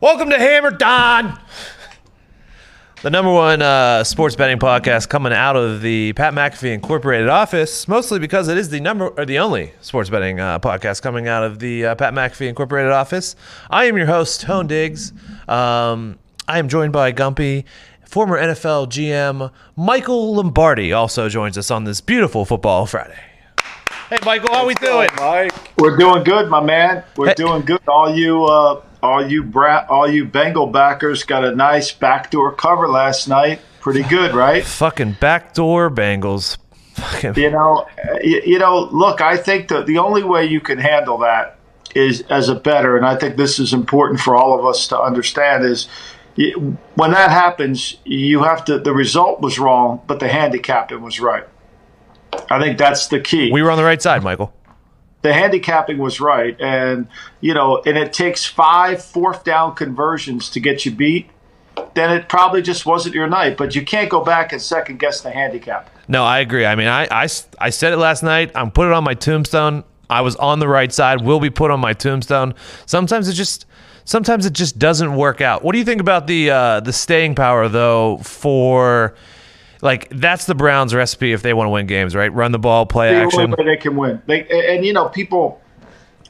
Welcome to Hammer Dahn, the number one uh, sports betting podcast coming out of the Pat McAfee Incorporated office, mostly because it is the number or the only sports betting uh, podcast coming out of the uh, Pat McAfee Incorporated office. I am your host, Tone Digz. Um, I am joined by Gumpy. Former NFL GM Michael Lombardi also joins us on this beautiful football Friday. Hey, Michael, how are we doing? Mike. We're doing good, my man. We're Hey. doing good. All you, uh, all you brat, all you Bengal backers got a nice backdoor cover last night. Pretty good, right? Fucking backdoor Bengals. You know, you, you know. Look, I think that the only way you can handle that is as a better, and I think this is important for all of us to understand is. you- When that happens, you have to. The result was wrong, but the handicapping was right. I think that's the key. we were on the right side, Michael. The handicapping was right and you know and it takes five fourth down conversions to get you beat then it probably just wasn't your night but you can't go back and second guess the handicap No, I agree. I mean, I, I, I said it last night. I'm put it on my tombstone. I was on the right side. Will be put on my tombstone. Sometimes it just, sometimes it just doesn't work out. What do you think about the uh, the staying power though? For like that's the Browns' recipe if they want to win games, right? Run the ball, play the action. only way they can win they, and, you know people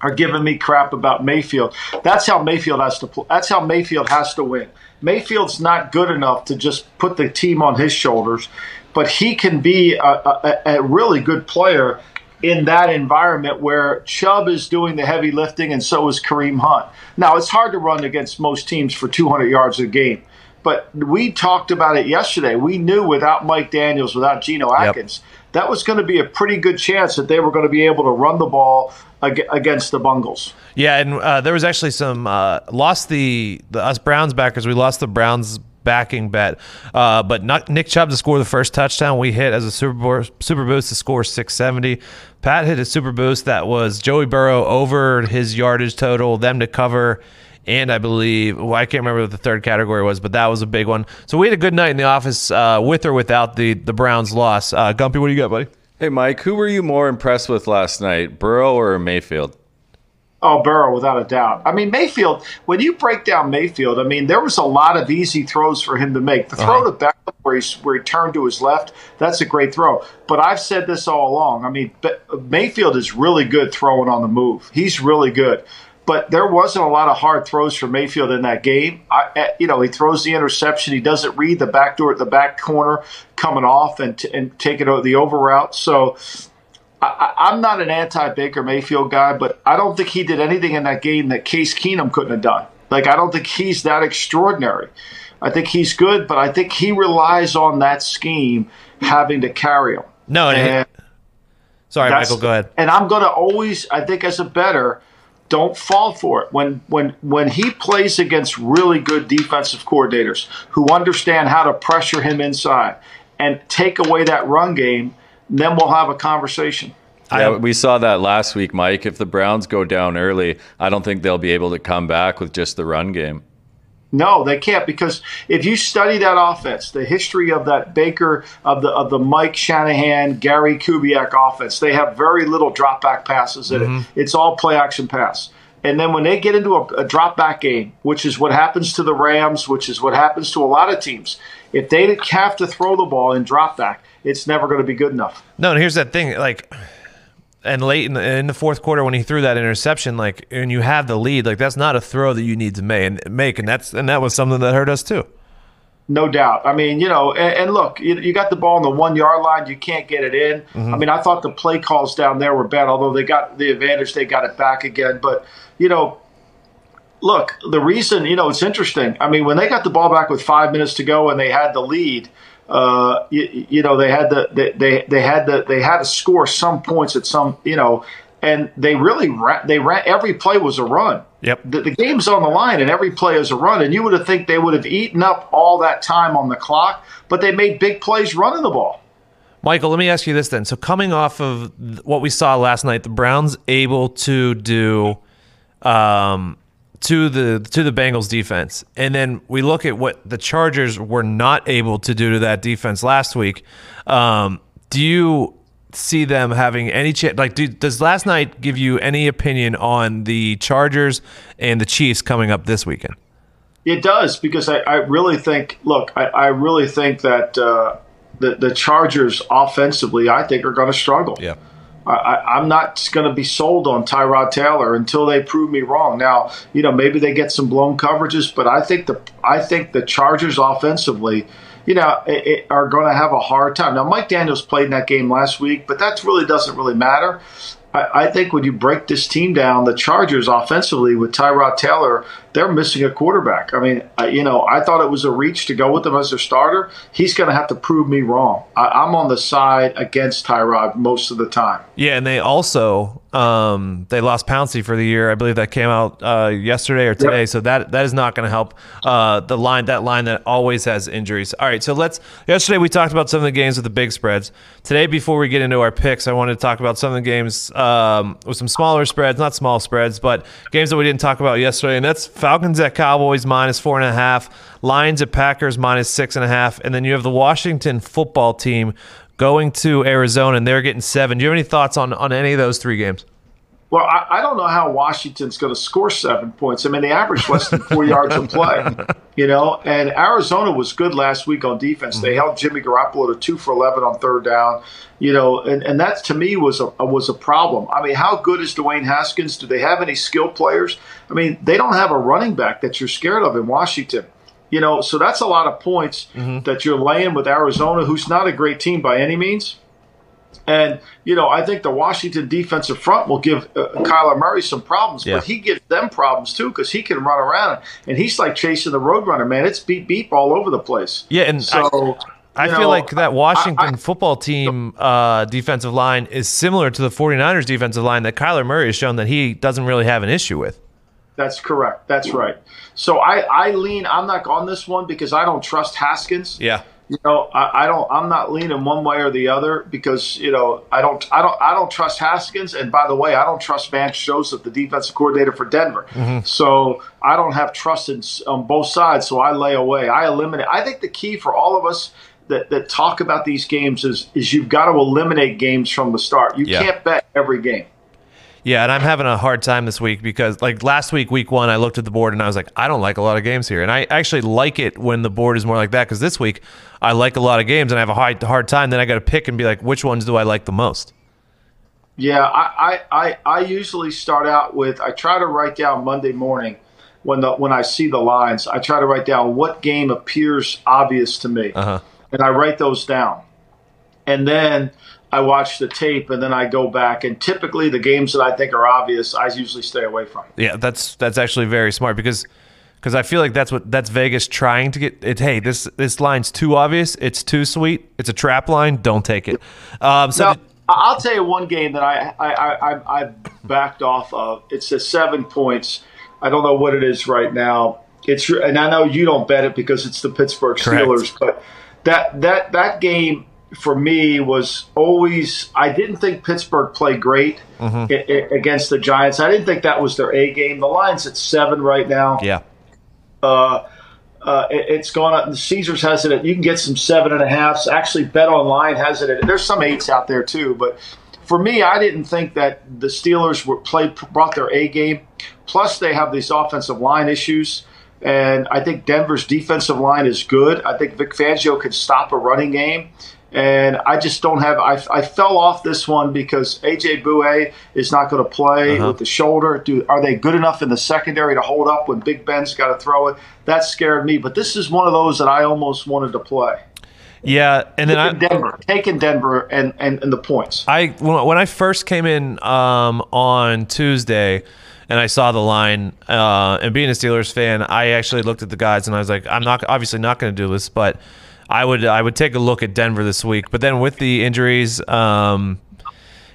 are giving me crap about Mayfield. That's how Mayfield has to. pl- That's how Mayfield has to win. Mayfield's not good enough to just put the team on his shoulders, but he can be a, a, a really good player in that environment where Chubb is doing the heavy lifting and so is Kareem Hunt. Now it's hard to run against most teams for 200 yards a game. But we talked about it yesterday. We knew without Mike Daniels, without Geno Atkins, that was going to be a pretty good chance that they were going to be able to run the ball against the Bungles. Yeah, and uh, there was actually some uh, lost the the us Browns backers. We lost the Browns backing bet, uh, but not Nick Chubb to score the first touchdown. We hit as a super Bo- super boost to score 670. Pat hit a super boost that was Joey Burrow over his yardage total, them to cover. And I believe, well, I can't remember what the third category was, but that was a big one. So we had a good night in the office uh, with or without the the Browns loss. Uh, Gumpy, what do you got, buddy? Hey, Mike, who were you more impressed with last night, Burrow or Mayfield? Oh, Burrow, without a doubt. I mean, Mayfield, when you break down Mayfield, I mean, there was a lot of easy throws for him to make. The throw to Beckham where he, where he turned to his left, that's a great throw. But I've said this all along. I mean, Mayfield is really good throwing on the move. He's really good. But there wasn't a lot of hard throws for Mayfield in that game. I, eh, you know, he throws the interception. He doesn't read the back door at the back corner coming off and, t- and taking the over route. So I, I- I'm not an anti-Baker Mayfield guy, but I don't think he did anything in that game that Case Keenum couldn't have done. Like I don't think he's that extraordinary. I think he's good, but I think he relies on that scheme having to carry him. No, And sorry, Michael, go ahead. And I'm going to always, I think, as a better, don't fall for it. When when when he plays against really good defensive coordinators who understand how to pressure him inside and take away that run game, then we'll have a conversation. Yeah, we saw that last week, Mike. If the Browns go down early, I don't think they'll be able to come back with just the run game. No, they can't because if you study that offense, the history of that Baker of the of the Mike Shanahan, Gary Kubiak offense, they have very little drop back passes in it. Mm-hmm. It's all play action pass. And then when they get into a, a drop back game, which is what happens to the Rams, which is what happens to a lot of teams, if they have to throw the ball in drop back, it's never going to be good enough. No, and here's that thing, like, and late in the, in the fourth quarter when he threw that interception, like, and you have the lead, like that's not a throw that you need to make, and make, and that's and that was something that hurt us too. No doubt. I mean, you know, and, and look, you, you got the ball on the one yard line. You can't get it in. Mm-hmm. I mean, I thought the play calls down there were bad, although they got the advantage. They got it back again. But, you know, look, the reason, you know, it's interesting. I mean, when they got the ball back with five minutes to go and they had the lead, uh, you, you know, they had the they, they they had the they had to score some points at some, you know, and they really ran, they ran every play was a run. Yep. The, the game's on the line and every play is a run, and you would have think they would have eaten up all that time on the clock, but they made big plays running the ball. Michael, let me ask you this then. So coming off of what we saw last night, the Browns able to do um, to the to the Bengals defense, and then we look at what the Chargers were not able to do to that defense last week. Um, do you see them having any chance? Like, do, does last night give you any opinion on the Chargers and the Chiefs coming up this weekend? It does because I, I really think. Look, I, I really think that uh, the the Chargers offensively, I think, are going to struggle. Yeah. I, am not going to be sold on Tyrod Taylor until they prove me wrong. Now, you know, maybe they get some blown coverages, but I think the I think the Chargers offensively, you know, it, it, are going to have a hard time. Now, Mike Daniels played in that game last week, but that really doesn't really matter. I, I think when you break this team down, the Chargers offensively with Tyrod Taylor, they're missing a quarterback. I mean, I, you know, I thought it was a reach to go with him as their starter. He's going to have to prove me wrong. I, am on the side against Tyrod most of the time. Yeah, and they also um, they lost Pouncey for the year. I believe that came out uh, yesterday or today. Yep. So that that is not going to help uh, the line. That line that always has injuries. All right, so let's. Yesterday we talked about some of the games with the big spreads. Today, before we get into our picks, I wanted to talk about some of the games um, with some smaller spreads, not small spreads, but games that we didn't talk about yesterday, and that's Falcons at Cowboys minus four and a half, Lions at Packers minus six and a half, and then you have the Washington football team going to Arizona and they're getting seven. Do you have any thoughts on, on any of those three games? Well, I, I don't know how Washington's going to score seven points. I mean, they averaged less than four yards a play, you know. And Arizona was good last week on defense. Mm-hmm. They held Jimmy Garoppolo to two for eleven on third down, you know, and, and that to me was a was a problem. I mean, how good is Dwayne Haskins? Do they have any skill players? I mean, they don't have a running back that you're scared of in Washington. You know, so that's a lot of points mm-hmm. that you're laying with Arizona, who's not a great team by any means. And, you know, I think the Washington defensive front will give uh, Kyler Murray some problems, yeah. but he gives them problems too because he can run around and he's like chasing the Roadrunner, man. It's beep beep all over the place. Yeah. And so. I- I feel like that Washington I, I, football team uh, defensive line is similar to the 49ers defensive line that Kyler Murray has shown that he doesn't really have an issue with. That's correct. That's right. So I, I lean. I'm not on this one because I don't trust Haskins. Yeah. You know, I, I don't. I'm not leaning one way or the other because you know I don't. I don't. I don't trust Haskins. And by the way, I don't trust Vance Joseph, the defensive coordinator for Denver. Mm-hmm. So I don't have trust in, on both sides. So I lay away. I eliminate. I think the key for all of us that, that talk about these games is is you've got to eliminate games from the start. You yeah. can't bet every game. Yeah, and I'm having a hard time this week because, like last week, week one, I looked at the board and I was like, I don't like a lot of games here, and I actually like it when the board is more like that because this week I like a lot of games and I have a hard hard time. Then I got to pick and be like, which ones do I like the most? Yeah, I, I, I usually start out with I try to write down Monday morning when the when I see the lines. I try to write down what game appears obvious to me, uh-huh. and I write those down, and then I watch the tape and then I go back. And typically, the games that I think are obvious, I usually stay away from. Yeah, that's that's actually very smart because because I feel like that's what that's Vegas trying to get. It hey, this this line's too obvious. It's too sweet. It's a trap line. Don't take it. Um, so. Now, I'll tell you one game that I, I, I, I backed off of. It's a seven points. I don't know what it is right now. It's and I know you don't bet it because it's the Pittsburgh Steelers, Correct. but that that that game for me was always I didn't think Pittsburgh played great mm-hmm. against the Giants. I didn't think that was their A game. The line's at seven right now. Yeah. Uh, uh, it, has gone up. And the Caesars has it at you can get some seven and a halfs. Actually, Bet Online has it at there's some eights out there too. But for me, I didn't think that the Steelers were played brought their A game. Plus, they have these offensive line issues. And I think Denver's defensive line is good. I think Vic Fangio can stop a running game and I just don't have. I, I fell off this one because AJ Bouye is not going to play uh-huh. with the shoulder. Do are they good enough in the secondary to hold up when Big Ben's got to throw it? That scared me. But this is one of those that I almost wanted to play. Yeah, and then I Denver taking Denver and, and and the points. I when I first came in um, on Tuesday and I saw the line. Uh, and being a Steelers fan, I actually looked at the guys and I was like, I'm not obviously not going to do this, but I would I would take a look at Denver this week. But then with the injuries um,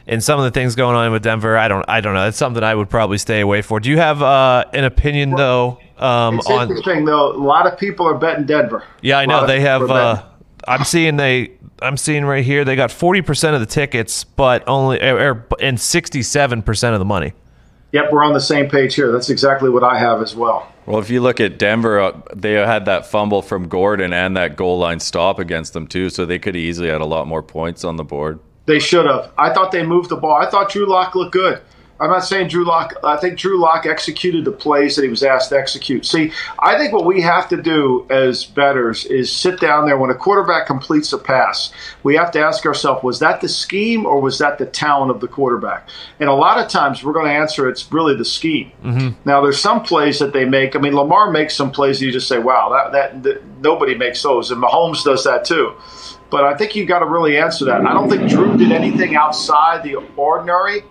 and some of the things going on with Denver, I don't I don't know. It's something I would probably stay away for. Do you have uh, an opinion though? Um, it's on, interesting though. A lot of people are betting Denver. Yeah, I know they have. Uh, I'm seeing they. I'm seeing right here they got 40 percent of the tickets, but only er, er and 67 percent of the money. Yep, we're on the same page here. That's exactly what I have as well. Well, if you look at Denver, uh, they had that fumble from Gordon and that goal line stop against them too, so they could easily had a lot more points on the board. They should have. I thought they moved the ball. I thought Drew Lock looked good. I'm not saying Drew Lock. I think Drew Lock executed the plays that he was asked to execute. See, I think what we have to do as betters is sit down there when a quarterback completes a pass. We have to ask ourselves, was that the scheme or was that the talent of the quarterback? And a lot of times we're going to answer it's really the scheme. Mm-hmm. Now, there's some plays that they make. I mean, Lamar makes some plays that you just say, wow, that, that, that nobody makes those. And Mahomes does that too. But I think you've got to really answer that. I don't think Drew did anything outside the ordinary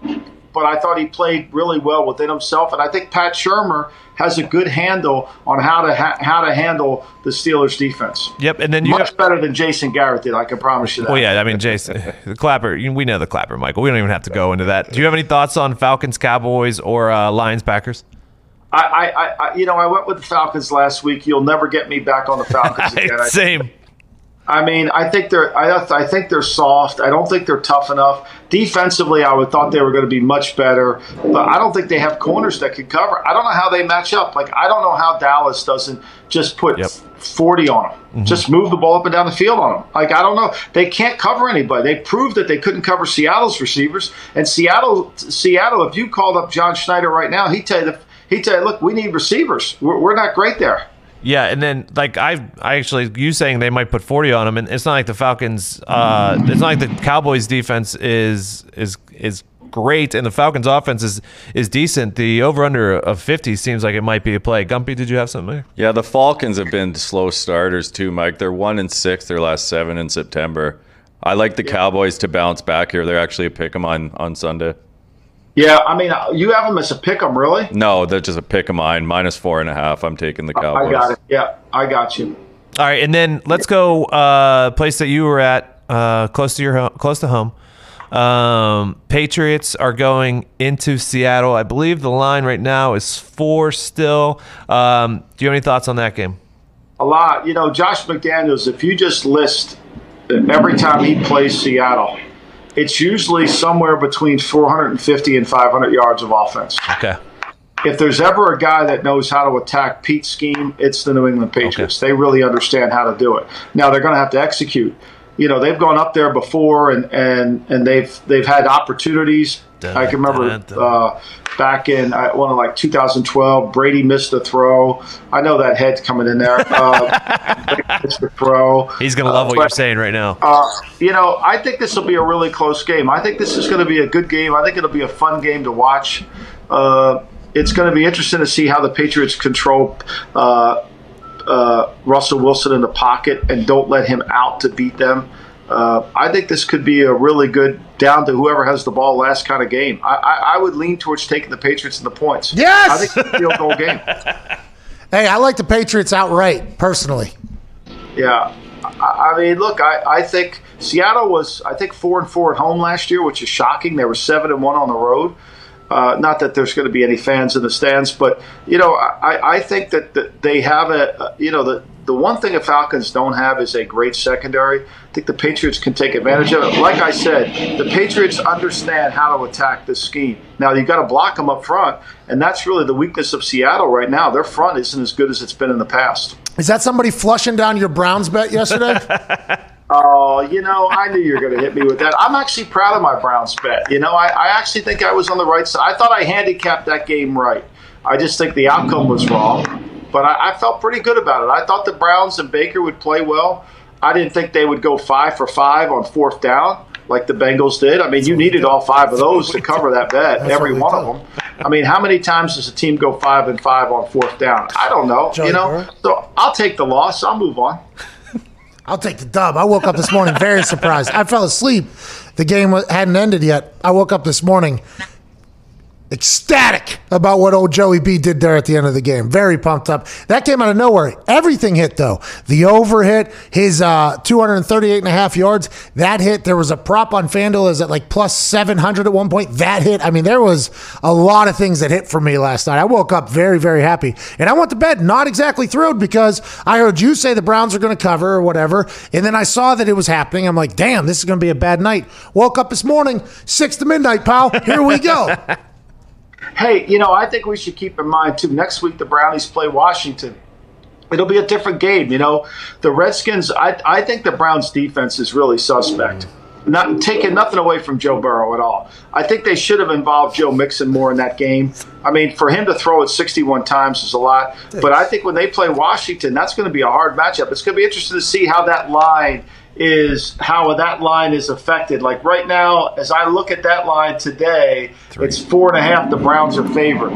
but I thought he played really well within himself. And I think Pat Shurmur has a good handle on how to ha- how to handle the Steelers defense. Yep, and then you much better than Jason Garrett did. I can promise you that. Well, yeah, I mean Jason, the clapper. We know the clapper, Michael. We don't even have to go into that. Do you have any thoughts on Falcons, Cowboys, or uh, Lions, Packers? I, I, I, you know, I went with the Falcons last week. You'll never get me back on the Falcons again. Same. I mean, I think they're I, I think they're soft. I don't think they're tough enough. Defensively, I would thought they were going to be much better, but I don't think they have corners that could cover. I don't know how they match up. Like I don't know how Dallas doesn't just put yep. 40 on them. Mm-hmm. Just move the ball up and down the field on them. Like I don't know. They can't cover anybody. They proved that they couldn't cover Seattle's receivers. And Seattle Seattle if you called up John Schneider right now, he'd tell you he'd tell you, "Look, we need receivers. We're, we're not great there." Yeah, and then like I, I actually you saying they might put forty on them, and it's not like the Falcons. Uh, it's not like the Cowboys defense is is is great, and the Falcons offense is is decent. The over under of fifty seems like it might be a play. Gumpy, did you have something? There? Yeah, the Falcons have been slow starters too, Mike. They're one and six their last seven in September. I like the yeah. Cowboys to bounce back here. They're actually a pick them on on Sunday. Yeah, I mean, uh, you have them as a pick 'em, really? No, they're just a pick of mine. Minus four and a half. I'm taking the Cowboys. I got it. Yeah, I got you. All right, and then let's go uh, place that you were at, uh, close to your home, close to home. Um, Patriots are going into Seattle. I believe the line right now is four still. Um, do you have any thoughts on that game? A lot. You know, Josh McDaniels. If you just list every time he plays Seattle it's usually somewhere between 450 and 500 yards of offense. Okay. If there's ever a guy that knows how to attack Pete's scheme, it's the New England Patriots. Okay. They really understand how to do it. Now they're going to have to execute. You know, they've gone up there before and and and they've they've had opportunities. Dun, I can remember dun, dun. Uh, back in uh, one of like 2012. Brady missed a throw. I know that head's coming in there. Uh, missed a throw. He's going to love uh, what but, you're saying right now. Uh, you know, I think this will be a really close game. I think this is going to be a good game. I think it'll be a fun game to watch. Uh, it's going to be interesting to see how the Patriots control. Russell Wilson in the pocket and don't let him out to beat them. Uh, I think this could be a really good down to whoever has the ball last kind of game. I, I, I would lean towards taking the Patriots in the points. Yes, I think it's a field goal game. hey, I like the Patriots outright personally. Yeah, I, I mean, look, I, I think Seattle was I think four and four at home last year, which is shocking. They were seven and one on the road. Uh, not that there's going to be any fans in the stands, but you know, I, I think that, that they have a, you know, the the one thing the Falcons don't have is a great secondary. I think the Patriots can take advantage of it. Like I said, the Patriots understand how to attack this scheme. Now you've got to block them up front, and that's really the weakness of Seattle right now. Their front isn't as good as it's been in the past. Is that somebody flushing down your Browns bet yesterday? Oh, you know, I knew you were going to hit me with that. I'm actually proud of my Browns bet. You know, I, I actually think I was on the right side. I thought I handicapped that game right. I just think the outcome was wrong but I, I felt pretty good about it. I thought the Browns and Baker would play well. I didn't think they would go five for five on fourth down like the Bengals did. I mean, you needed all five of those to cover that bet, every one of them. I mean, how many times does a team go five and five on fourth down? I don't know. you know, so I'll take the loss. I'll move on. I'll take the dub. I woke up this morning very surprised. I fell asleep. The game hadn't ended yet. I woke up this morning ecstatic about what old Joey B did there at the end of the game. Very pumped up. That came out of nowhere. Everything hit though. The over hit, his uh, 238 and a half yards, that hit. There was a prop on FanDuel is at like plus 700 at one point. That hit. I mean, there was a lot of things that hit for me last night. I woke up very, very happy. And I went to bed not exactly thrilled because I heard you say the Browns are going to cover or whatever. And then I saw that it was happening. I'm like, damn, this is going to be a bad night. Woke up this morning, six to midnight, pal. Here we go. Hey, you know, I think we should keep in mind too. Next week, the Brownies play Washington. It'll be a different game. You know, the Redskins. I I think the Browns' defense is really suspect. not taking nothing away from Joe Burrow at all. I think they should have involved Joe Mixon more in that game. I mean, for him to throw it 61 times is a lot. But I think when they play Washington, that's going to be a hard matchup. It's going to be interesting to see how that line is how that line is affected. Like right now, as I look at that line today, it's four and a half. The Browns are favored.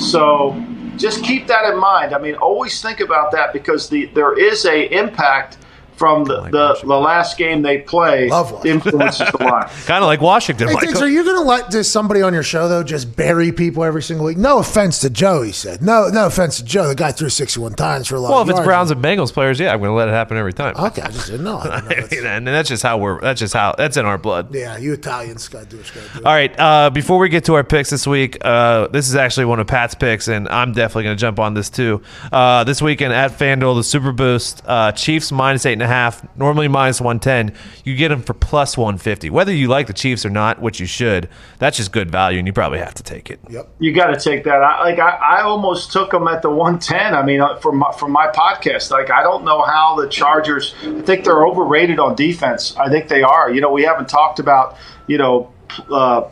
So just keep that in mind. I mean, always think about that because the there is a impact from the, the, the last game they play influences the line. Kind of like Washington, Hey, Michael. Digz, are you going to let this somebody on your show though just bury people every single week? No offense to Joe, he said. No, no offense to Joe. The guy threw 61 times for a lot. Of well, of if it's. Browns and Bengals players, yeah, I'm going to let it happen every time. okay, I just didn't know. I didn't know that's- and that's just how we're. That's just how. That's in our blood. yeah, you Italians got to do what you got to do. All right. Uh, before we get to our picks this week, uh, this is actually one of Pat's picks, and I'm definitely going to jump on this too. Uh, this weekend at FanDuel, the Super Boost, uh, Chiefs minus eight and a half, normally minus 110. You get them for plus 150. Whether you like the Chiefs or not, which you should, that's just good value, and you probably have to take it. Yep. You got to take that. I, like I, I almost took them at the 110. I mean, uh, from my, from my podcast, like I don't know how the Chargers. I think they're overrated on defense. I think they are. You know, we haven't talked about you know. Uh,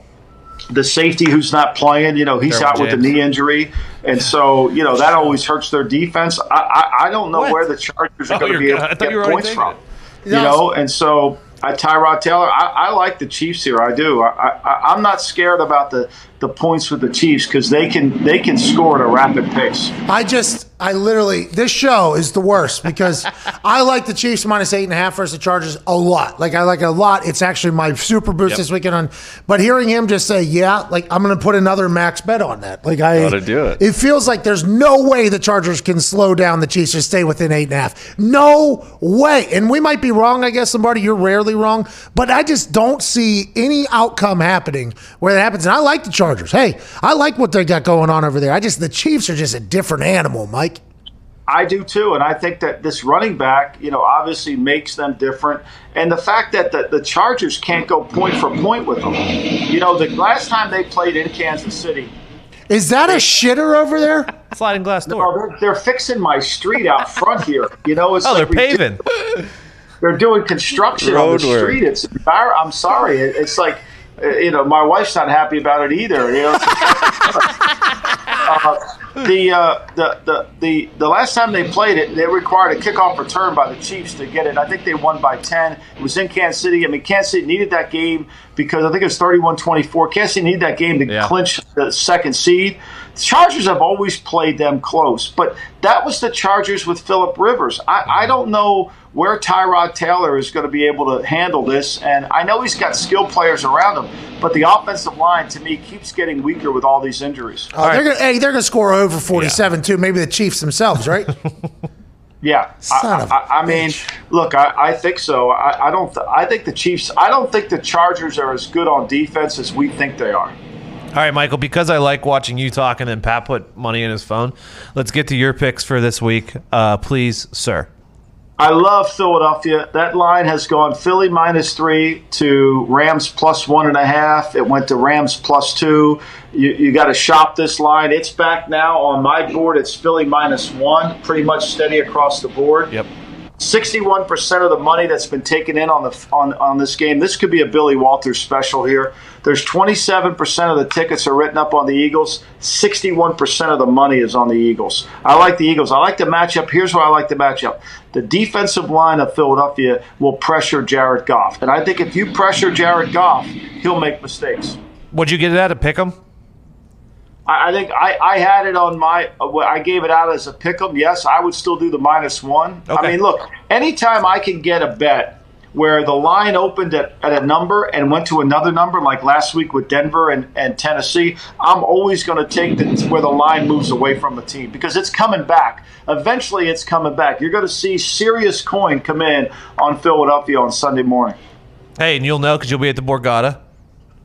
the safety who's not playing, you know, he's Derwin out with a knee injury, and so you know that always hurts their defense. I I, I don't know What? where the Chargers are Oh, going to be able good. I to get you were already points from. it. You know, and so I Tyrod Taylor. I, I like the Chiefs here. I do. I, I, I'm not scared about the, the points with the Chiefs because they can they can score at a rapid pace. I just, I literally, this show is the worst because I like the Chiefs minus eight and a half versus the Chargers a lot. Like, I like it a lot. It's actually my super boost this weekend on, but hearing him just say, yeah, like, I'm going to put another max bet on that. Like, I, Gotta do it. It feels like there's no way the Chargers can slow down the Chiefs or stay within eight and a half. No way. And we might be wrong, I guess, Lombardi. You're rarely wrong, but I just don't see any outcome happening where that happens. And I like the Chargers. Hey, I like what they got going on over there. I just, the Chiefs are just a different animal, Mike. I do too, and I think that this running back, you know, obviously makes them different. And the fact that the, the Chargers can't go point for point with them. You know, the last time they played in Kansas City, Is that a shitter over there? Sliding glass door. oh, they're, they're fixing my street out front here. You know, it's Oh, they're like ridiculous. paving. they're doing construction on the work. street. It's I'm sorry. It- It's like you know, my wife's not happy about it either. You know, uh, the, uh, the the the the last time they played it, they required a kickoff return by the Chiefs to get it. I think they won by ten. It was in Kansas City. I mean, Kansas City needed that game because I think it was 31-24. Kansas City needed that game to Yeah. clinch the second seed. The Chargers have always played them close, but that was the Chargers with Philip Rivers. I, I don't know where Tyrod Taylor is going to be able to handle this, and I know he's got skilled players around him, but the offensive line to me keeps getting weaker with all these injuries. Oh, they're gonna, hey, they're going to score over 47 too. Maybe the Chiefs themselves, right? Yeah, Son I, of a I, I mean, look, I, I think so. I, I don't. Th- I think the Chiefs. I don't think the Chargers are as good on defense as we think they are. All right, Michael, because I like watching you talk and then Pat put money in his phone, let's get to your picks for this week. Uh, please, sir. I love Philadelphia. That line has gone Philly minus three to Rams plus one and a half. It went to Rams plus two. You, you got to shop this line. It's back now on my board. It's Philly minus one, pretty much steady across the board. Yep. 61% of the money that's been taken in on the on, on this game. This could be a Billy Walters special here. There's 27% of the tickets are written up on the Eagles. 61% of the money is on the Eagles. I like the Eagles. I like the matchup. Here's why I like the matchup. The defensive line of Philadelphia will pressure Jared Goff. And I think if you pressure Jared Goff, he'll make mistakes. Would you get it at pick 'em? I I think I, I had it on my. uh, I gave it out as a pick 'em. Yes, I would still do the minus one. Okay. I mean, look, anytime I can get a bet where the line opened at, at a number and went to another number, like last week with Denver and, and Tennessee, I'm always going to take the, where the line moves away from the team because it's coming back. Eventually, it's coming back. You're going to see serious coin come in on Philadelphia on Sunday morning. Hey, and you'll know because you'll be at the Borgata.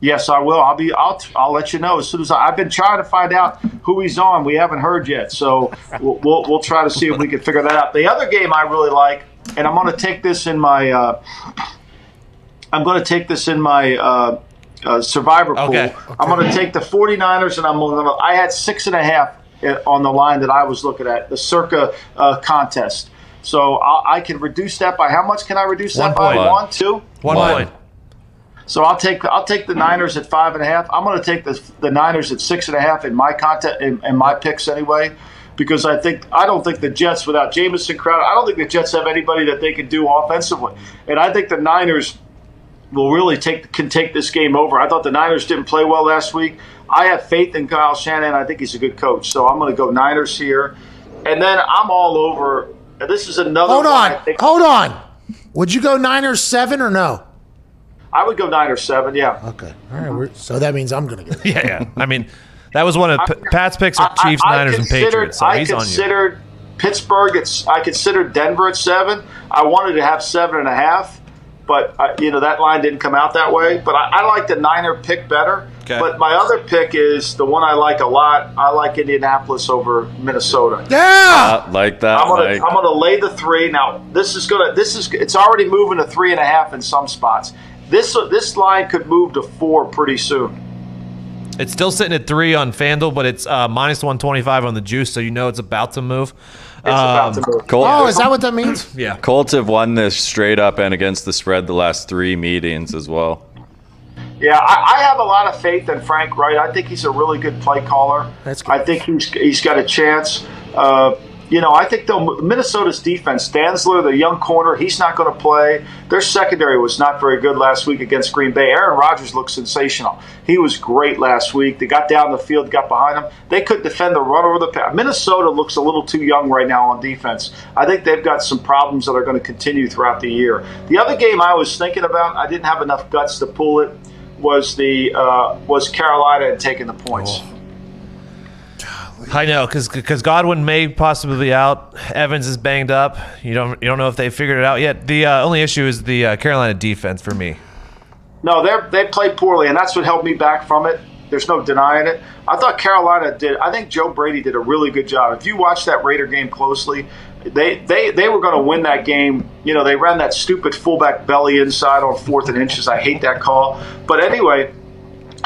Yes, I will. I'll be. I'll. I'll let you know as soon as I, I've been trying to find out who he's on. We haven't heard yet, so we'll, we'll we'll try to see if we can figure that out. The other game I really like, and I'm going to take this in my. Uh, I'm going to take this in my. Uh, uh, survivor pool. Okay. I'm going to take the 49ers, and I'm going to. I had six and a half uh, on the line that I was looking at the circa uh, contest. So I, I can reduce that by how much? Can I reduce One that by point. one, two? One One. point. So I'll take I'll take the Niners at five and a half. I'm going to take the the Niners at six and a half in my content in, in my picks anyway, because I think I don't think the Jets without Jamison Crowder, I don't think the Jets have anybody that they can do offensively, and I think the Niners will really take can take this game over. I thought the Niners didn't play well last week. I have faith in Kyle Shanahan. I think he's a good coach, so I'm going to go Niners here, and then I'm all over. This is another. Hold on. Hold on. Would you go Niners seven or no? I would go nine or seven. Yeah. Okay. All right. we're- So that means I'm going to go. Yeah, yeah. I mean, that was one of P- Pat's picks are Chiefs, I- I Niners, and Patriots. So I he's on you. considered Pittsburgh. It's I considered Denver at seven. I wanted to have seven and a half, but uh, you know that line didn't come out that way. But I, I like the Niner pick better. Okay. But my other pick is the one I like a lot. I like Indianapolis over Minnesota. Yeah. Uh, like that, I'm gonna Mike. I'm gonna lay the three. Now this is gonna this is it's already moving to three and a half in some spots. This this line could move to four pretty soon. It's still sitting at three on FanDuel, but it's uh, minus 125 on the juice, so you know it's about to move. It's about to Um, move. Col- Oh, is that what that means? Yeah. Colts have won this straight up and against the spread the last three meetings as well. Yeah, I, I have a lot of faith in Frank Reich. I think he's a really good play caller. That's good. I think he's he's got a chance. Uh, you know, I think though Minnesota's defense, Dantzler, the young corner, he's not going to play. Their secondary was not very good last week against Green Bay. Aaron Rodgers looked sensational. He was great last week. They got down the field, got behind him. They could defend the run over the pass. Minnesota looks a little too young right now on defense. I think they've got some problems that are going to continue throughout the year. The other game I was thinking about, I didn't have enough guts to pull it was the uh, was Carolina and taking the points. I know because because Godwin may possibly be out. Evans is banged up. You don't you don't know if they figured it out yet. The uh, only issue is the uh, Carolina defense for me. No, they they played poorly, and that's what held me back from it. There's no denying it. I thought Carolina did. I think Joe Brady did a really good job. If you watch that Raider game closely, they they they were going to win that game. You know, they ran that stupid fullback belly inside on fourth and inches. I hate that call. But anyway,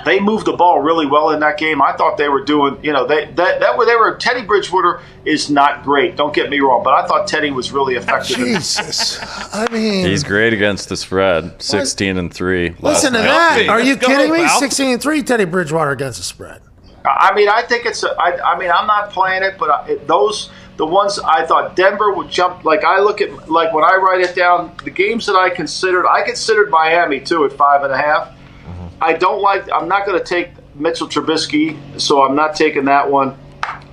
they moved the ball really well in that game. I thought they were doing, you know, they that, that were they were Teddy Bridgewater is not great. Don't get me wrong, but I thought Teddy was really effective. Jesus. I mean, He's great against the spread, 16 and 3. listen to night. that. Are you Let's go, kidding me? pal. 16 and 3 Teddy Bridgewater against the spread. I mean, I think it's. A, I, I mean, I'm not playing it, but I, it, those the ones I thought Denver would jump. Like I look at like when I write it down, the games that I considered. I considered Miami too at five and a half. I don't like. I'm not going to take Mitchell Trubisky, so I'm not taking that one.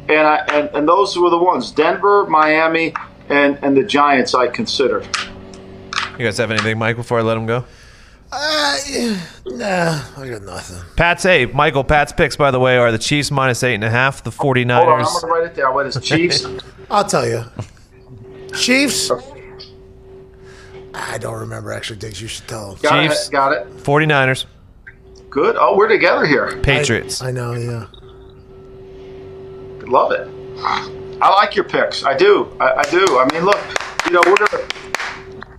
And I and, and those were the ones: Denver, Miami, and and the Giants. I consider. You guys have anything, Mike? Before I let him go, Uh, nah, I got nothing. Pat's hey Michael. Pat's picks by the way are the Chiefs minus eight and a half, the 49ers. Hold on, I'm going to write it down. What is it? Chiefs? I'll tell you. Chiefs. I don't remember actually, Digz. You should tell them. got Chiefs. it. Got it. 49ers, Good. Oh, we're together here. Patriots. I, I know, yeah. Love it. I like your picks. I do. I, I do. I mean, look, you know, we're gonna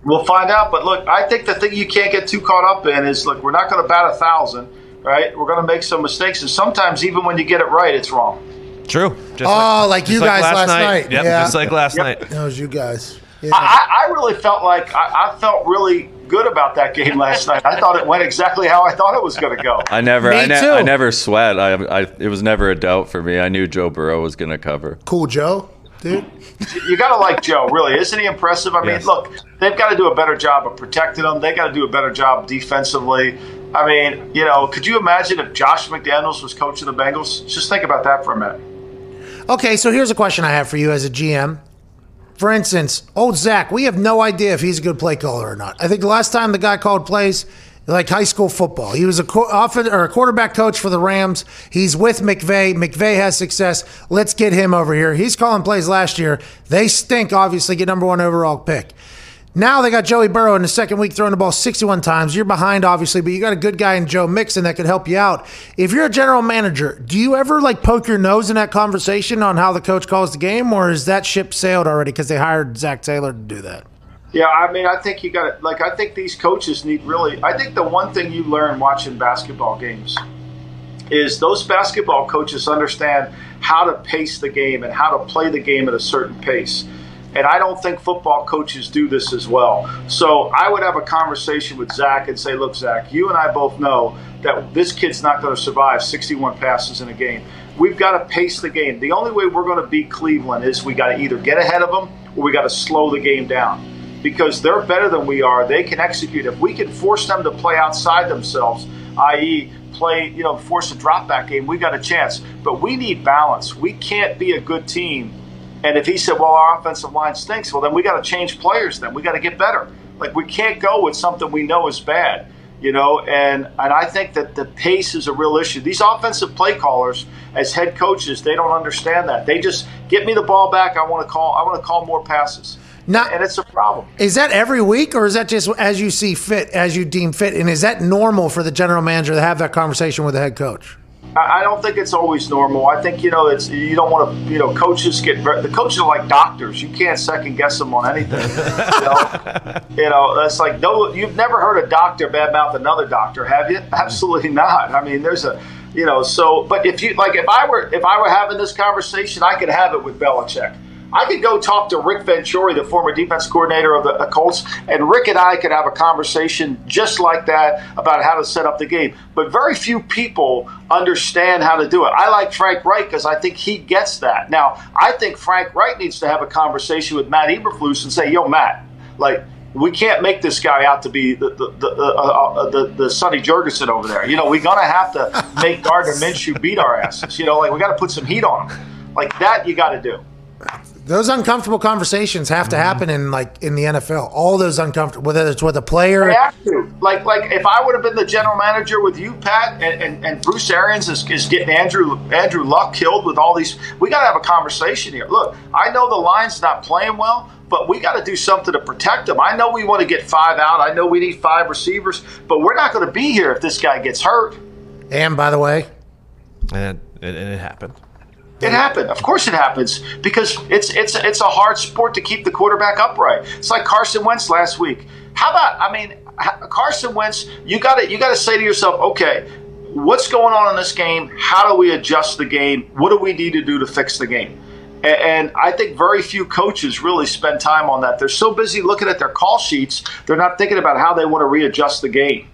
we'll find out. But look, I think the thing you can't get too caught up in is look, we're not going to bat a thousand, right? We're going to make some mistakes, and sometimes even when you get it right, it's wrong. True. Just Oh, like you guys last night. Yep, Yeah. just like last Yep. night. That was you guys. Yeah. I, I really felt like I, I felt really good about that game last night. I thought it went exactly how I thought it was going to go. I never, Me I, ne- too. I never sweat. I, I, it was never a doubt for me. I knew Joe Burrow was going to cover. cool, Joe, dude. You got to like Joe, really. Isn't he impressive? I mean, Yes. look, they've got to do a better job of protecting him. They got to do a better job defensively. I mean, you know, could you imagine if Josh McDaniels was coaching the Bengals? Just think about that for a minute. Okay, so here's a question I have for you as a GM. For instance, old Zac, we have no idea if he's a good play caller or not. I think the last time the guy called plays, like high school football, he was a co- often or a quarterback coach for the Rams. He's with McVay. McVay has success. Let's get him over here. He's calling plays last year. They stink. Obviously, get number one overall pick. Now they got Joey Burrow in the second week throwing the ball 61 times. You're behind, obviously, but you got a good guy in Joe Mixon that could help you out. If you're a general manager, do you ever like poke your nose in that conversation on how the coach calls the game, or is that ship sailed already because they hired Zac Taylor to do that? Yeah, I mean, I think you got to like. I think these coaches need really. I think the one thing you learn watching basketball games is those basketball coaches understand how to pace the game and how to play the game at a certain pace. And I don't think football coaches do this as well. So I would have a conversation with Zac and say, look, Zac, you and I both know that this kid's not going to survive 61 passes in a game. We've got to pace the game. The only way we're going to beat Cleveland is we got to either get ahead of them or we got to slow the game down because they're better than we are. They can execute. If we can force them to play outside themselves, i.e., play, you know, force a drop back game, we got a chance. But we need balance. We can't be a good team. And if he said, well, our offensive line stinks, well, then we got to change players then. We got to get better. Like, we can't go with something we know is bad, you know, and, and I think that the pace is a real issue. These offensive play callers, as head coaches, they don't understand that. They just get me the ball back. I want to call, I want to call more passes. Not, and it's a problem. Is that every week, or is that just as you see fit, as you deem fit? And is that normal for the general manager to have that conversation with the head coach? I don't think it's always normal. I think you know it's you don't want to you know coaches get the coaches are like doctors. You can't second guess them on anything. you know, you know that's like no. You've never heard a doctor badmouth another doctor, have you? Absolutely not. I mean, there's a you know so. But if you like, if I were if I were having this conversation, I could have it with Belichick. I could go talk to Rick Venturi, the former defense coordinator of the Colts, and Rick and I could have a conversation just like that about how to set up the game. But very few people understand how to do it. I like Frank Reich because I think he gets that. Now, I think Frank Reich needs to have a conversation with Matt Eberflus and say, "Yo, Matt, like." we can't make this guy out to be the the the, uh, uh, the, the Sonny Jurgensen over there. You know, we're gonna have to make Gardner Minshew beat our asses. You know, like we got to put some heat on him. Like that, you got to do those uncomfortable conversations have to mm-hmm. happen in like in the NFL. All those uncomfortable, whether it's with a player. They have to. Like like if I would have been the general manager with you, Pat, and, and, and Bruce Arians is, is getting Andrew Andrew Luck killed with all these. We got to have a conversation here. Look, I know the line's not playing well. But we got to do something to protect them. I know we want to get five out. I know we need five receivers, but we're not going to be here if this guy gets hurt. And by the way, and it, and it happened. It happened. Of course, it happens because it's it's it's a hard sport to keep the quarterback upright. It's like Carson Wentz last week. How about? I mean, Carson Wentz. You got to you got to say to yourself, okay, what's going on in this game? How do we adjust the game? What do we need to do to fix the game? And I think very few coaches really spend time on that. They're so busy looking at their call sheets, they're not thinking about how they want to readjust the game.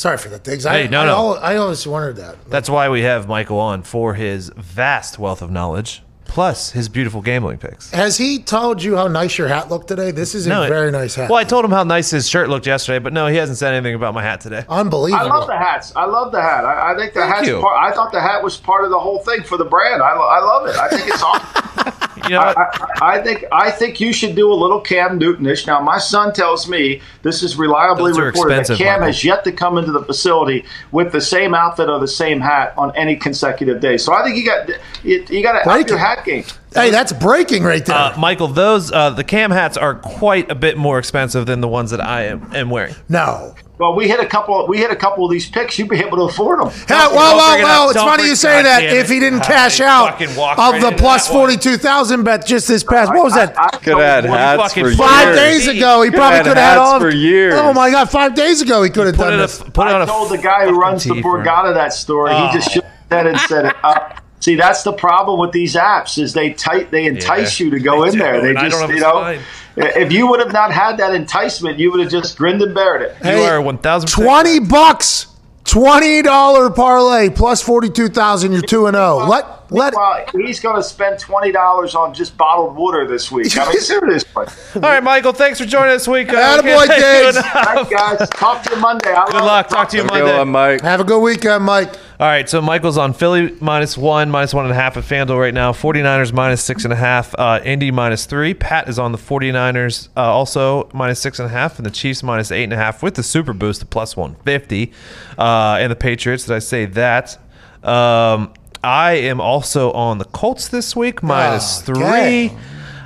Sorry for the things. Hey, I, no, I, no. I always wondered that. That's why we have Michael on for his vast wealth of knowledge, plus his beautiful gambling picks. Has he told you how nice your hat looked today? This is a very nice hat. Well, I told him how nice his shirt looked yesterday, but no, he hasn't said anything about my hat today. Unbelievable. I love the hats. I love the hat. I, I think the Thank hat's you. part. I thought the hat was part of the whole thing for the brand. I, lo- I love it. I think it's awesome. You know, I. I, I think I think you should do a little Cam Newtonish. Now, my son tells me this is reliably Those reported that Cam Michael. has yet to come into the facility with the same outfit or the same hat on any consecutive day. So I think you got you, you got to up your hat game. hey, that's breaking right there. uh, Michael, those uh, the cam hats are quite a bit more expensive than the ones that I am, am wearing. no. Well, we hit a couple. We hit a couple of these picks. You'd be able to afford them. Hey, well, don't well, it well, it's Don't funny you say that. If he didn't Ah, cash he out of right the plus that one. 42,000 bet just this past, what was that? Could have had hats for five years. Five days ago, he Could probably could had have had all. for years. Oh my God, five days ago he could have Put done it, this. a, put it on I a told the guy who runs the tee for him. Borgata that story. He just shook his head and said it up. See, that's the problem with these apps is they tight they entice Yeah, you to go they in there. They just you know, spine. If you would have not had that enticement, you would have just grinned and bared it. You are one thousand 20 bucks. $20 parlay plus 42,000. You're 2 and 0. Let, let, Well, he's going to spend twenty dollars on just bottled water this week. I mean, seriously. All right, Michael. Thanks for joining us this week. Uh, Attaboy, we can't thank you Digz. enough. All right, guys. Talk to you Monday. I Good luck. Talk to you Go Monday. on, Mike. have a good weekend, Mike. All right, so Michael's on Philly minus one, minus one and a half at FanDuel right now. 49ers minus six and a half, uh, Indy minus three. Pat is on the 49ers uh, also minus six and a half, and the Chiefs minus eight and a half with the super boost of plus 150. Uh, and the Patriots, did I say that? Um, I am also on the Colts this week, minus Okay. three.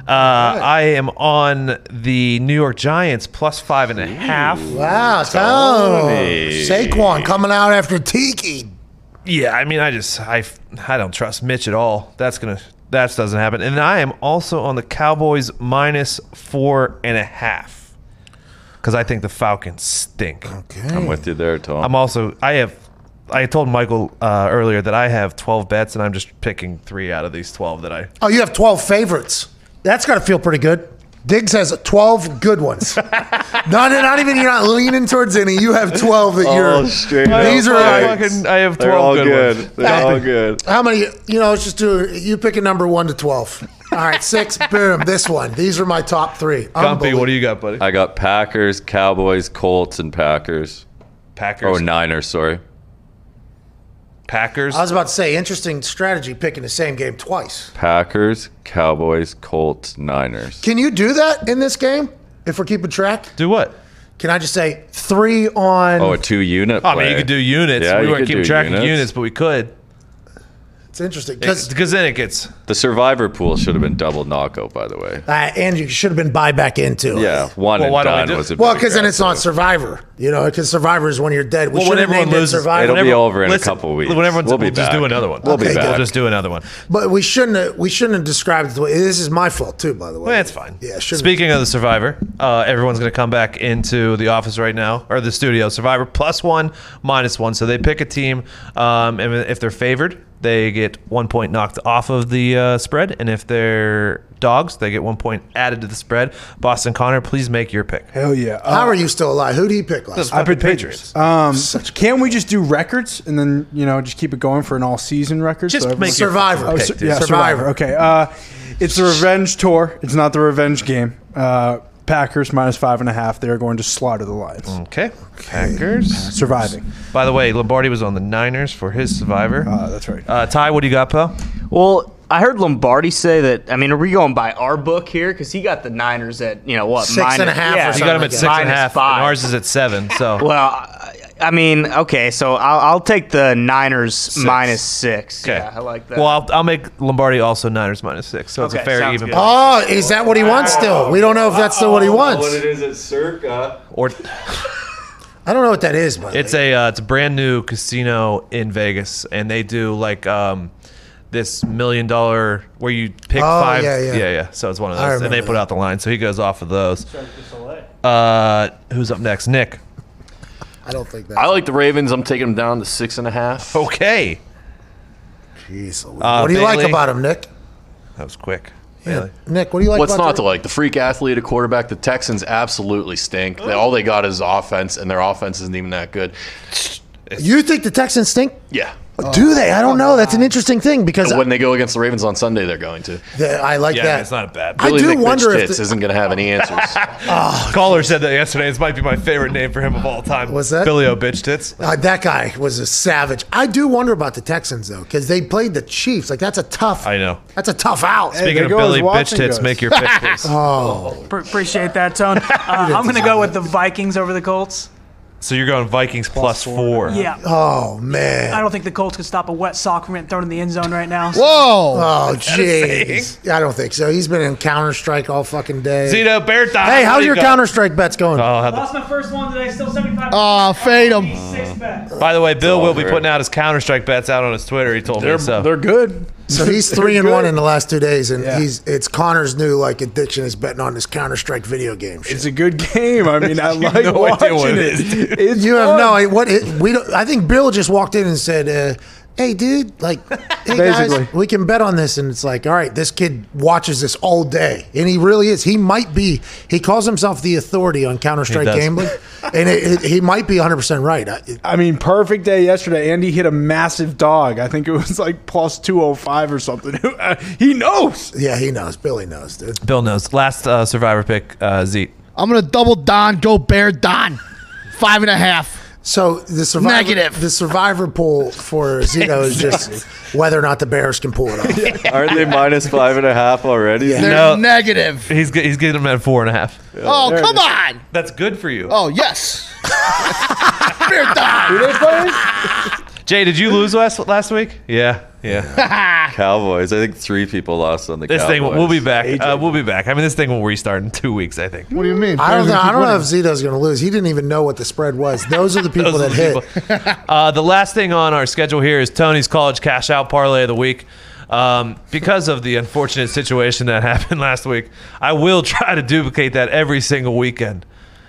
Uh, I am on the New York Giants plus five and a half. Wow, so Saquon coming out after Tiki. Yeah, I mean, I just I I don't trust Mitch at all. That's gonna that doesn't happen. And I am also on the Cowboys minus four and a half because I think the Falcons stink. I'm with you there, Tom. I'm also I have I told Michael uh, earlier that I have 12 bets and I'm just picking three out of these 12 that I. Oh, you have 12 favorites. That's got to feel pretty good. Digz has 12 good ones. not, not even you're not leaning towards any. You have 12 that you're. Oh, straight These are I, fucking, I have They're 12 all good, good. ones. They're all good. How many? You know, let's just do. You pick a number one to 12. All right, six. boom. This one. These are my top three. Gumpy, what do you got, buddy? I got Packers, Cowboys, Colts, and Packers. Packers. Oh, Niners, sorry. Packers. I was about to say, interesting strategy picking the same game twice. Packers, Cowboys, Colts, Niners. Can you do that in this game? If we're keeping track, Do what? can I just say three on? Oh, a two unit. I oh, mean, you could do units. Yeah, we you weren't could keeping do track of units. units, but we could. It's interesting because Because then it gets. The survivor pool should have been double knockout, by the way. uh, and you should have been buy back into. it. Yeah, one Well, why and don't we done do- was a Well, because then it's not. Survivor, you know, because Survivor is when you're dead. We Well, should when have everyone named it loses, Survivor. It'll be over in a listen, couple weeks. When everyone's, We'll we'll, be just back. do another one. We'll be Okay, back. We'll just do another one. But we shouldn't have, we shouldn't have described it the way. This is my fault too, by the way. Well, that's fine. Yeah, shouldn't- Speaking of the Survivor, uh, everyone's going to come back into the office right now, or the studio. Survivor plus one, minus one. So they pick a team, um, and if they're favored, they get one point knocked off of the uh, spread, and if they're dogs, they get one point added to the spread. Boston Connor, please make your pick. Hell yeah. Uh, How are you still alive? Who do you pick last? I picked Patriots. Um, can't we just do records and then you know just keep it going for an all season record? Just everyone- make Survivor. fucking Oh, pick, su- yeah, Survivor. Survivor. Okay. Uh, it's the revenge tour. It's not the revenge game. Uh, Packers minus five and a half. They are going to slaughter the Lions. Okay. Packers. Surviving. By the way, Lombardi was on the Niners for his Survivor. Uh, that's right. Uh, Ty, what do you got, pal? Well, I heard Lombardi say that. I mean, are we going by our book here? Because he got the Niners at you know what Six and a half or Yeah, You something got him like at that. six and a half, five. and ours is at seven. So Well, I, I mean, okay, so I'll, I'll take the Niners minus six. Okay. Yeah, I like that. Well, I'll, I'll make Lombardi also Niners minus six, so it's a fair even. good. Oh, is that what he wants still? We don't know if that's still what he wants. What it is at Circa. Or I don't know what that is, but it's a uh, it's a brand new casino in Vegas, and they do like um this million dollar where you pick Oh, five. yeah, yeah. yeah, yeah. So it's one of those, and they remember put out the line. So he goes off of those. Uh, who's up next? Nick. I don't think that. I like the Ravens. I'm taking them down to six and a half. Okay, Jeez, Uh, what do you like Bailey. about him, Nick? that was quick. Yeah. Bailey. Nick, what do you like What's about not the- to like? The freak athlete, a quarterback. The Texans absolutely stink. They, all they got is offense, and their offense isn't even that good. You think the Texans stink? Yeah. Do they? I don't know. That's an interesting thing because When they go against the Ravens on Sunday, they're going to. the- I like Yeah, that. it's not a bad. I Billy do McMitch wonder if Tits the- isn't going to have any answers. Caller said that yesterday. This might be my favorite name for him of all time. What's that? Billy O bitch tits. Uh, that guy was a savage. I do wonder about the Texans though, because they played the Chiefs. Like that's a tough. I know. That's a tough out. Speaking there of goes Billy bitch Watson tits, goes. make your pick, please. Pr- appreciate that, Tone. Uh, I'm going to go with the Vikings over the Colts. So you're going Vikings plus four. Yeah. Oh man. I don't think the Colts could stop a wet sock from getting thrown in the end zone right now. so- Whoa. Oh jeez. I don't think so. He's been in Counter Strike all fucking day. Zito Berta. hey, how's your Counter Strike bets going? Oh, how the- Lost my first one today, still 75. Aw, fade 'em. Six bet. by the way, Bill will be putting out his Counter Strike bets out on his Twitter. He told They're, me so. they're good. So he's three and one in the last two days, and Yeah. he's it's Connor's new like addiction is betting on this Counter Strike video game. Shit. It's a good game. I mean, I like no watching it it. You have fun. no what it, we don't. I think Bill just walked in and said, uh, "Hey, dude, like, hey guys, we can bet on this." And it's like, all right, this kid watches this all day, and he really is. He might be. He calls himself the authority on Counter Strike does. gambling, and it, it, he might be 100 percent right. I- it- I mean, perfect day yesterday. Andy hit a massive dog. I think it was like plus 205 or something. he knows. yeah, he knows. Billy knows, dude. Bill knows. Last uh, Survivor pick, uh, Zeet. I'm gonna double Don. Go Bear Don. Five and a half. So the survivor, Negative. the survivor pool for Zito is just whether or not the Bears can pull it off. Aren't they minus five and a half already? Yeah. They're No. negative. He's g- he's getting him at four and a half. Oh, come on. That's good for you. Oh, yes. Bear Don. Jay, did you lose last last week? Yeah, yeah. Cowboys. I think three people lost on the This Cowboys. thing, we'll be back. Uh, we'll be back. I mean, this thing will restart in two weeks. I think. What do you mean? I don't know. I don't know if winning. Zito's going to lose. He didn't even know what the spread was. Those are the people that the hit. people. Uh, the last thing on our schedule here is Tony's college cash out parlay of the week. Um, because of the unfortunate situation that happened last week, I will try to duplicate that every single weekend.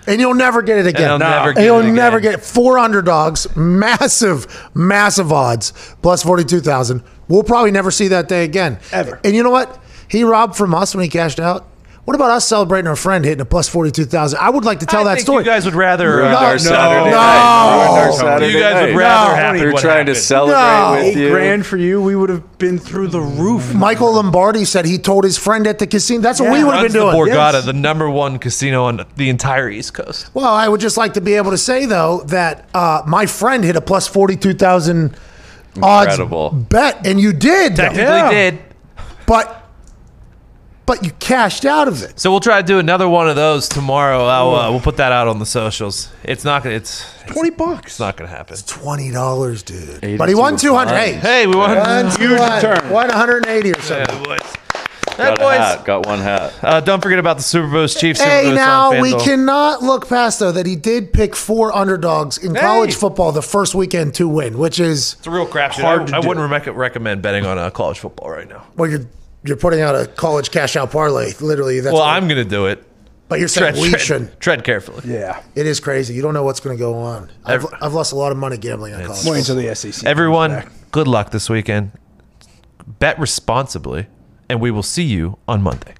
And you'll never get it again. I'll never And you'll it again. never get it. Four underdogs, massive, massive odds, plus 42,000. We'll probably never see that day again. Ever. And you know what? He robbed from us when he cashed out. What about us celebrating our friend hitting a plus forty two thousand? I would like to tell I that think story. You guys would rather. Ruined uh, our Saturday no. night. Ruined our No. Saturday You guys would rather No. happen We were what trying to happened. celebrate No. with Eight you. grand for you, we would have been through the roof. Michael Lombardi said he told his friend at the casino. That's what we would have Runs been the doing. Borgata, Yes. the number one casino on the entire East Coast. Well, I would just like to be able to say though that uh, my friend hit a plus forty two thousand odds Incredible. bet, and you did, though. Technically Yeah. did. but but you cashed out of it. So we'll try to do another one of those tomorrow. I'll, uh, we'll put that out on the socials. It's not gonna. It's, it's Twenty bucks. It's not gonna happen. It's Twenty dollars, dude. But he won two hundred. Hey, Hey, we won. won, Huge won, return. won one hundred eighty or something. Yeah, boys. Got Hey, a boys. hat. Got one hat. Uh, don't forget about the Super Bowls Chiefs. Hey, Bowls now we cannot look past though that he did pick four underdogs in college football the first weekend to win, which is It's a real crapshoot. Hard I, I wouldn't recommend betting on uh, college football right now. well, you're you're putting out a college cash out parlay. Literally, that's Well, what- I'm gonna do it. But you're saying Tread, we tread, shouldn't. tread carefully. Yeah. It is crazy. You don't know what's going to go on. I've, Every- I've lost a lot of money gambling on college. Wait football. until the SEC. Everyone, good luck this weekend. Bet responsibly, and we will see you on Monday.